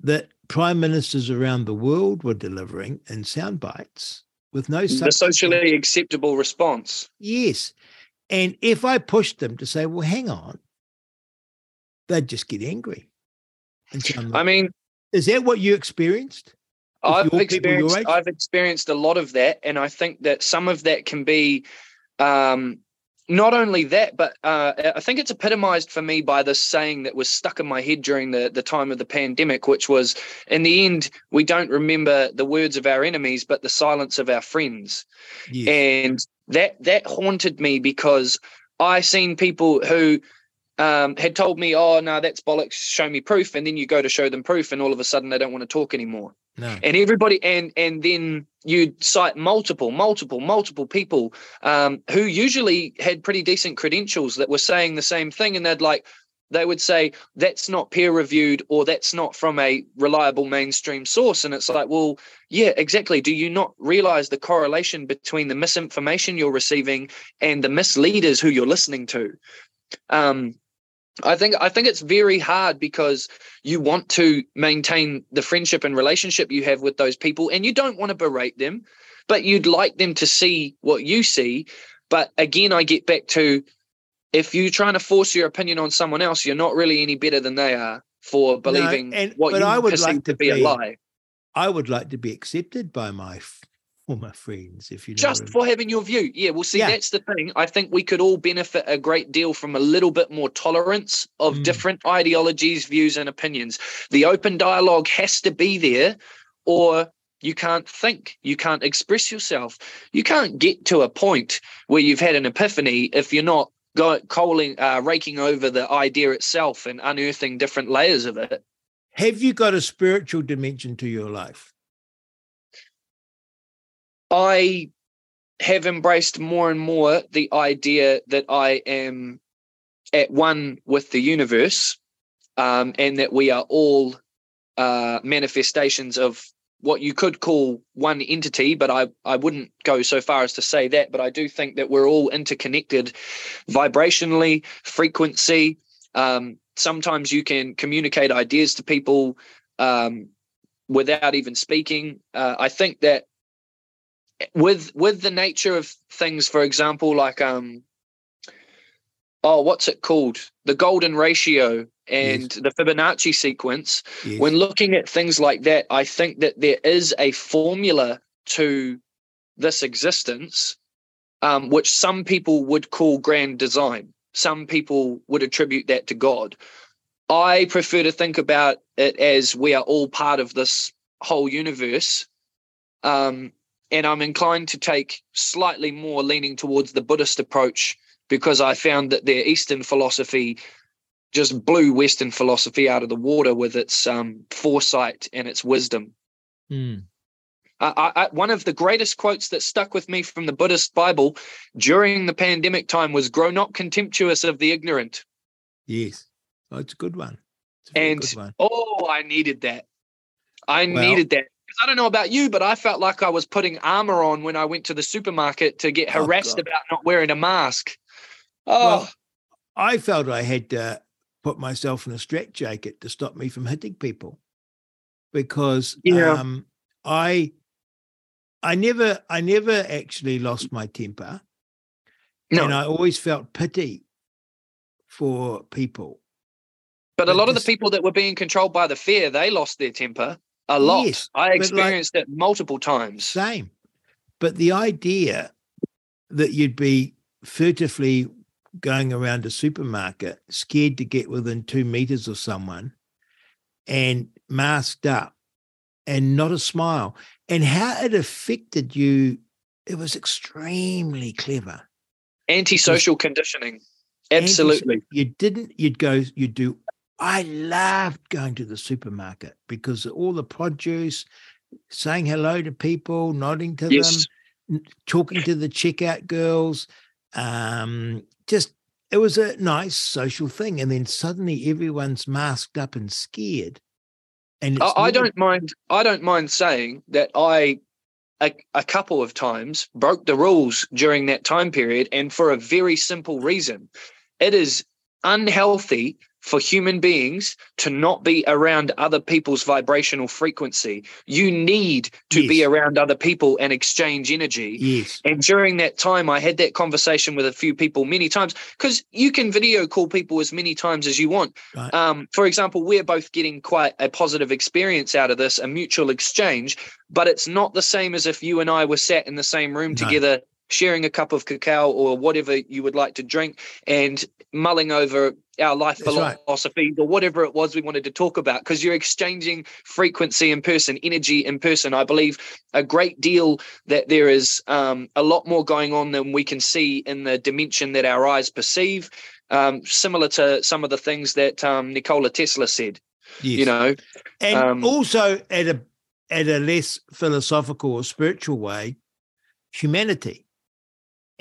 that prime ministers around the world were delivering in sound bites with no the socially acceptable response. Yes. And if I pushed them to say, well, hang on, they'd just get angry. And so I'm I mean, is that what you experienced? I've your people your experienced age? I've experienced a lot of that, and I think that some of that can be um, not only that, but uh, I think it's epitomized for me by this saying that was stuck in my head during the the time of the pandemic, which was, "In the end, we don't remember the words of our enemies, but the silence of our friends." Yes. and that that haunted me because I seen people who um, had told me, "Oh no, that's bollocks. Show me proof," and then you go to show them proof, and all of a sudden they don't want to talk anymore. no. And everybody, and and then you cite multiple, multiple, multiple people um, who usually had pretty decent credentials that were saying the same thing, and they'd like. They would say that's not peer reviewed or that's not from a reliable mainstream source. And it's like, well, yeah, exactly. Do you not realize the correlation between the misinformation you're receiving and the misleaders who you're listening to? Um, I think I think it's very hard because you want to maintain the friendship and relationship you have with those people, and you don't want to berate them, but you'd like them to see what you see. But again, I get back to if you're trying to force your opinion on someone else, you're not really any better than they are for believing and- what you I would perceive like to to be a lie. I would like to be accepted by my f- former friends, if you know. just for having your view. Yeah, well, see, Yeah. that's the thing. I think we could all benefit a great deal from a little bit more tolerance of Mm. different ideologies, views, and opinions. The open dialogue has to be there, or you can't think, you can't express yourself. You can't get to a point where you've had an epiphany if you're not going coaling, uh, raking over the idea itself and unearthing different layers of it. Have you got a spiritual dimension to your life? I have embraced more and more the idea that I am at one with the universe um, and that we are all uh, manifestations of what you could call one entity, but I, I wouldn't go so far as to say that. But I do think that we're all interconnected vibrationally, frequency. Um, sometimes you can communicate ideas to people um, without even speaking. Uh, I think that with with the nature of things for example like um oh what's it called? The golden ratio and the fibonacci sequence. Yes. when looking at things like that i think that there is a formula to this existence um, which some people would call grand design. Some people would attribute that to god. I prefer to think about it as we are all part of this whole universe um, and I'm inclined to take slightly more leaning towards the Buddhist approach because I found that their Eastern philosophy just blew Western philosophy out of the water with its um, foresight and its wisdom. Mm. I, I, one of the greatest quotes that stuck with me from the Buddhist Bible during the pandemic time was "Grow not contemptuous of the ignorant." Yes. Oh, it's a good one. A And good one. oh, I needed that. I Well- needed that. Because I don't know about you, but I felt like I was putting armor on when I went to the supermarket to get Oh, harassed God. about not wearing a mask. Oh, Well, I felt I had to put myself in a straitjacket to stop me from hitting people because Yeah. um, I I never I never actually lost my temper no. and I always felt pity for people. but a lot of the people that were being controlled by the fear, they lost their temper a lot. Yes, I like- experienced it multiple times. Same. But the idea that you'd be furtively going around a supermarket, scared to get within two meters of someone and masked up and not a smile, and how it affected you, it was extremely clever. Antisocial conditioning. Anti- Absolutely. You didn't, you'd go, you'd do. I loved going to the supermarket because all the produce, saying hello to people, nodding to them Yes. n- talking to the checkout girls. Um, just it was a nice social thing, and then suddenly everyone's masked up and scared. And I, it's I don't mind. I don't mind saying that I, a, a couple of times, broke the rules during that time period, and for a very simple reason: it is unhealthy for human beings to not be around other people's vibrational frequency. You need to be around other people and exchange energy. Yes, And during that time, I had that conversation with a few people many times because you can video call people as many times as you want. Right. Um, for example, we're both getting quite a positive experience out of this, a mutual exchange, but it's not the same as if you and I were sat in the same room No. together, sharing a cup of cacao or whatever you would like to drink and mulling over our life That's right. philosophies or whatever it was we wanted to talk about because you're exchanging frequency in person, energy in person. I believe a great deal that there is um, a lot more going on than we can see in the dimension that our eyes perceive. Um, similar to some of the things that um, Nikola Tesla said, yes. you know, and um, also at a at a less philosophical or spiritual way, humanity.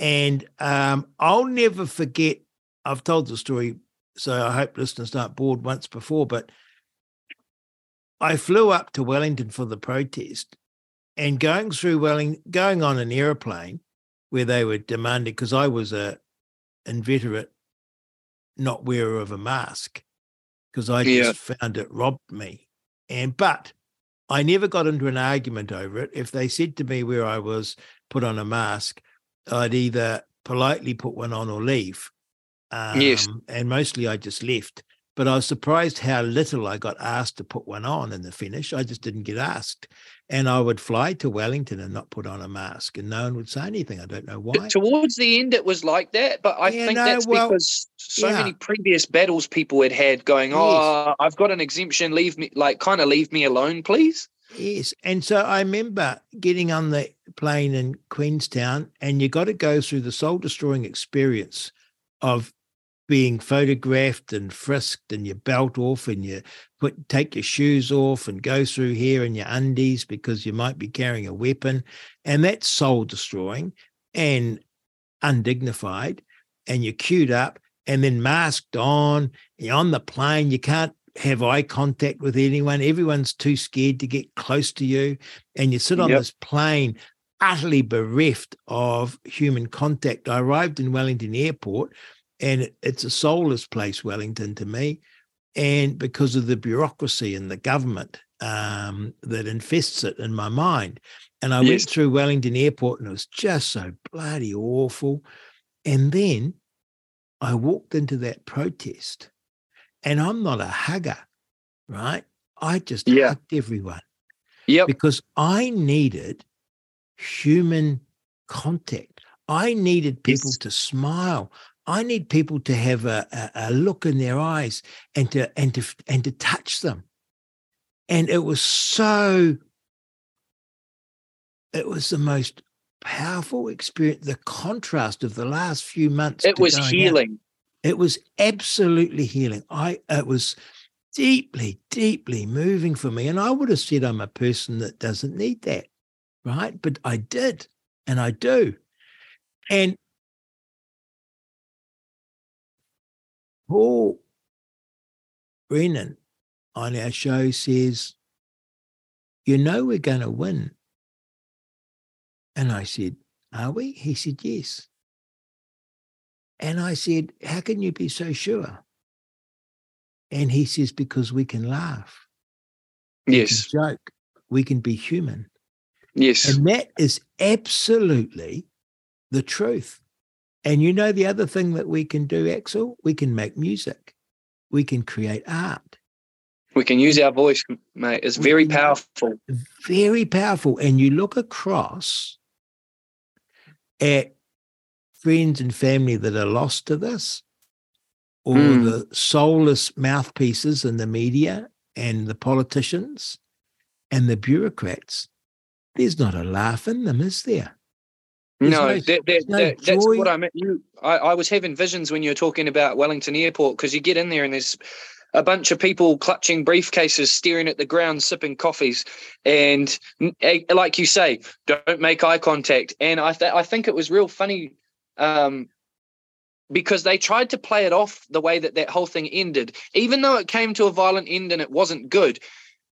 And um, I'll never forget. I've told the story, so I hope listeners aren't bored once before. But I flew up to Wellington for the protest, and going through Welling, going on an aeroplane where they were demanding because I was a inveterate not wearer of a mask because I Yeah. just found it robbed me. And but I never got into an argument over it. If they said to me where I was, put on a mask, I'd either politely put one on or leave. Um, Yes. And mostly I just left. But I was surprised how little I got asked to put one on in the finish. I just didn't get asked. And I would fly to Wellington and not put on a mask, and no one would say anything. I don't know why. Towards the end, it was like that, but I Yeah, think no, that's well, because so yeah. many previous battles people had had going. Yes. Oh, I've got an exemption. Leave me, like, kind of leave me alone, please. Yes. And so I remember getting on the plane in Queenstown, and you got to go through the soul destroying experience of being photographed and frisked and your belt off and you put take your shoes off and go through here in your undies because you might be carrying a weapon. And that's soul destroying and undignified. And you're queued up and then masked on. You're on the plane. You can't have eye contact with anyone. Everyone's too scared to get close to you. And you sit on Yep. this plane utterly bereft of human contact. I arrived in Wellington Airport and it's a soulless place, Wellington, to me. And because of the bureaucracy and the government um, that infests it in my mind. And I Yes. went through Wellington Airport and it was just so bloody awful. And then I walked into that protest and I'm not a hugger, right? I just Yeah. hugged everyone Yep. because I needed human contact. I needed people Yes. to smile. I need people to have a, a, a look in their eyes and to and to and to touch them. And it was so. It was the most powerful experience. The contrast of the last few months. It was healing. out. It was absolutely healing. I it was deeply, deeply moving for me. And I would have said I'm a person that doesn't need that, right? But I did, and I do. And Paul Brennan on our show says, You know, we're going to win. And I said, Are we? He said, Yes. And I said, How can you be so sure? And he says, Because we can laugh, we Yes. can joke, we can be human. Yes. And that is absolutely the truth. And you know, the other thing that we can do, Axl, we can make music, we can create art. We can use our voice, mate. It's We very powerful. Very powerful. And you look across at friends and family that are lost to this, or Mm. the soulless mouthpieces in the media and the politicians and the bureaucrats. There's not a laugh in them, is there? There's No, no- that, that, no that, that's what I meant. You, I, I was having visions when you were talking about Wellington Airport because you get in there and there's a bunch of people clutching briefcases, staring at the ground, sipping coffees, and like you say, don't make eye contact. And I, th- I think it was real funny um, because they tried to play it off the way that that whole thing ended, even though it came to a violent end and it wasn't good.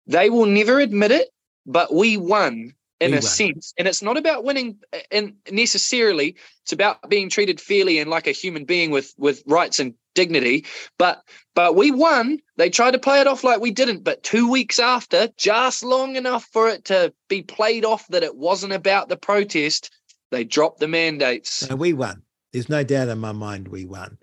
They will never admit it, but we won in We a won. sense. And it's not about winning uh, and necessarily. It's about being treated fairly and like a human being with with rights and dignity. But but we won. They tried to play it off like we didn't. But two weeks after, just long enough for it to be played off that it wasn't about the protest, they dropped the mandates. No, we won. There's no doubt in my mind we won.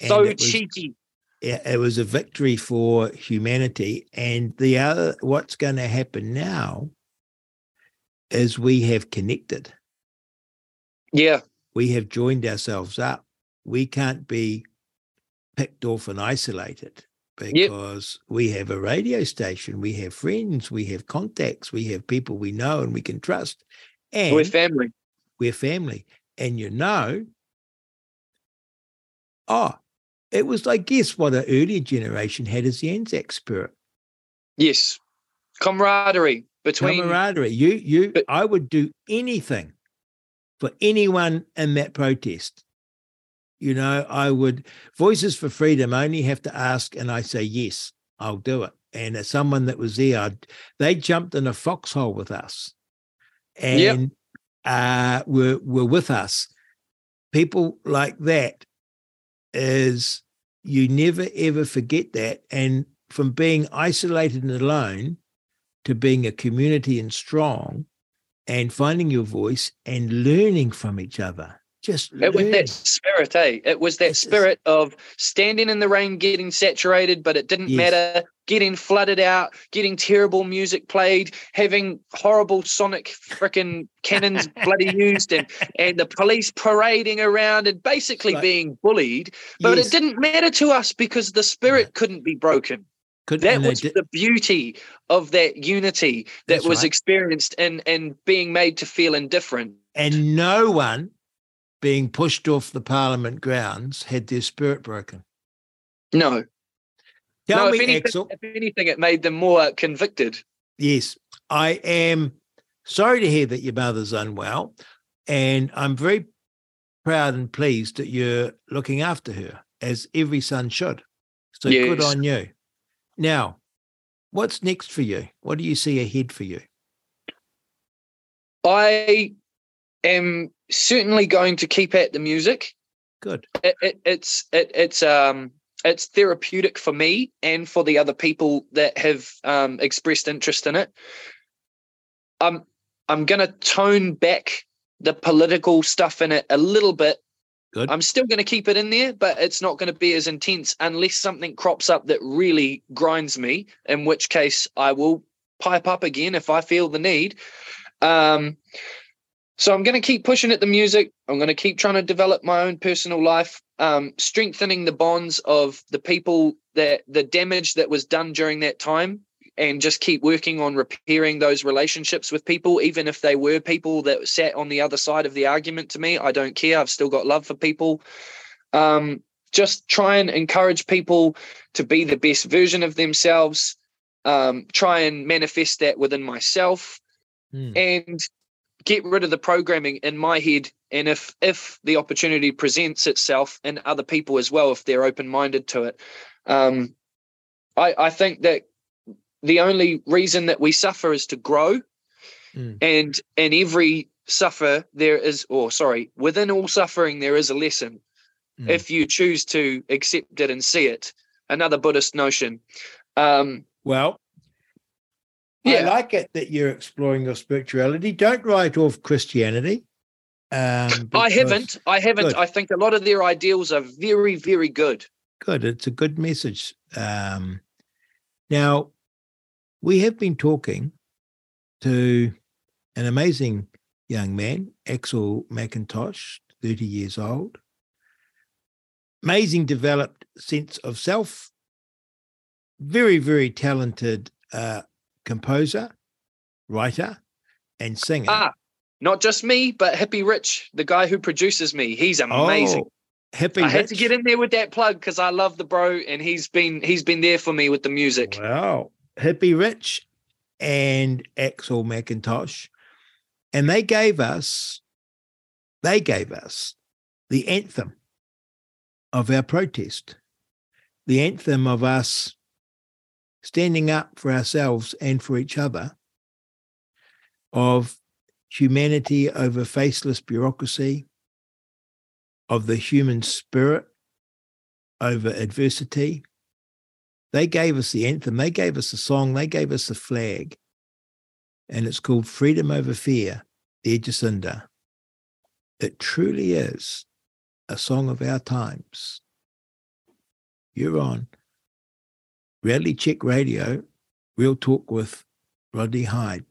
And so was- cheeky. yeah, it was a victory for humanity. And the other, what's going to happen now is we have connected. Yeah. We have joined ourselves up. We can't be picked off and isolated because we have a radio station, we have friends, we have contacts, we have people we know and we can trust. And We're family. We're family. And you know, oh, it was like guess what an earlier generation had as the Anzac spirit. Yes. Camaraderie between Camaraderie. You you But- I would do anything for anyone in that protest. You know, I would Voices for Freedom only have to ask and I say yes, I'll do it. And as someone that was there, I'd, they jumped in a foxhole with us and Yep. Uh, were were with us. People like that is you never ever forget that. And from being isolated and alone to being a community and strong and finding your voice and learning from each other Just It was that spirit, eh? It was that spirit of standing in the rain, getting saturated, but it didn't Yes. matter. Getting flooded out, getting terrible music played, having horrible sonic freaking cannons bloody used, and and the police parading around and basically Like- being bullied. But Yes, it didn't matter to us because the spirit couldn't be broken. could- That was did- the beauty of that unity that That's was right. experienced and and being made to feel indifferent. and no one being pushed off the Parliament grounds had their spirit broken. No, Tell no. me, if anything, Axl. if anything, it made them more convicted. Yes, I am sorry to hear that your mother's unwell, and I'm very proud and pleased that you're looking after her, as every son should. So good Yes. on you. Now, what's next for you? What do you see ahead for you? I am certainly going to keep at the music. Good. It, it, it's it, it's um it's therapeutic for me and for the other people that have um, expressed interest in it. I'm I'm going to tone back the political stuff in it a little bit. Good. I'm still going to keep it in there, but it's not going to be as intense unless something crops up that really grinds me. In which case, I will pipe up again if I feel the need. Um, so I'm going to keep pushing at the music. I'm going to keep trying to develop my own personal life, um, strengthening the bonds of the people that the damage that was done during that time, and just keep working on repairing those relationships with people, even if they were people that sat on the other side of the argument to me. I don't care. I've still got love for people. Um, just try and encourage people to be the best version of themselves. Um, try and manifest that within myself Hmm. and get rid of the programming in my head and if if the opportunity presents itself in other people as well if they're open-minded to it um i i think that the only reason that we suffer is to grow Mm. and in every suffer there is or sorry within all suffering there is a lesson Mm. if you choose to accept it and see it another buddhist notion um Well, I Yeah. like it that you're exploring your spirituality. Don't write off Christianity. Um, i haven't i haven't Good. i think a lot of their ideals are very very good Good. It's a good message. Um, now, we have been talking to an amazing young man, Axl McIntosh, 30 years old. Amazing developed sense of self. Very, very talented uh, composer, writer, and singer. Ah, not just me, but Hippie Rich, the guy who produces me. He's amazing. Oh, happy I had to get in there with that plug because I love the bro, and he's been he's been there for me with the music. Wow. Hippie Rich and Axl McIntosh. And they gave us, they gave us the anthem of our protest, the anthem of us standing up for ourselves and for each other, of humanity over faceless bureaucracy, of the human spirit over adversity, they gave us the anthem, they gave us the song, they gave us the flag, and it's called Freedom Over Fear, Dear Jacinda. It truly is a song of our times. You're on Reality Check Radio, Real Talk with Rodney Hide.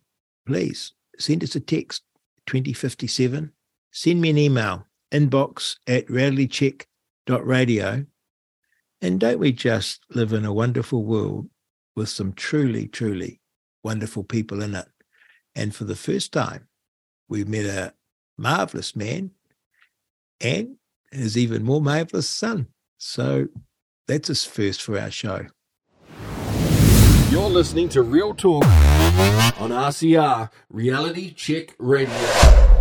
Please send us a text 2057. Send me an email, inbox at realitycheck.radio. And don't we just live in a wonderful world with some truly, truly wonderful people in it? And for the first time, we met a marvelous man and his even more marvelous son. So that's his first for our show. You're listening to Real Talk on RCR Reality Check Radio.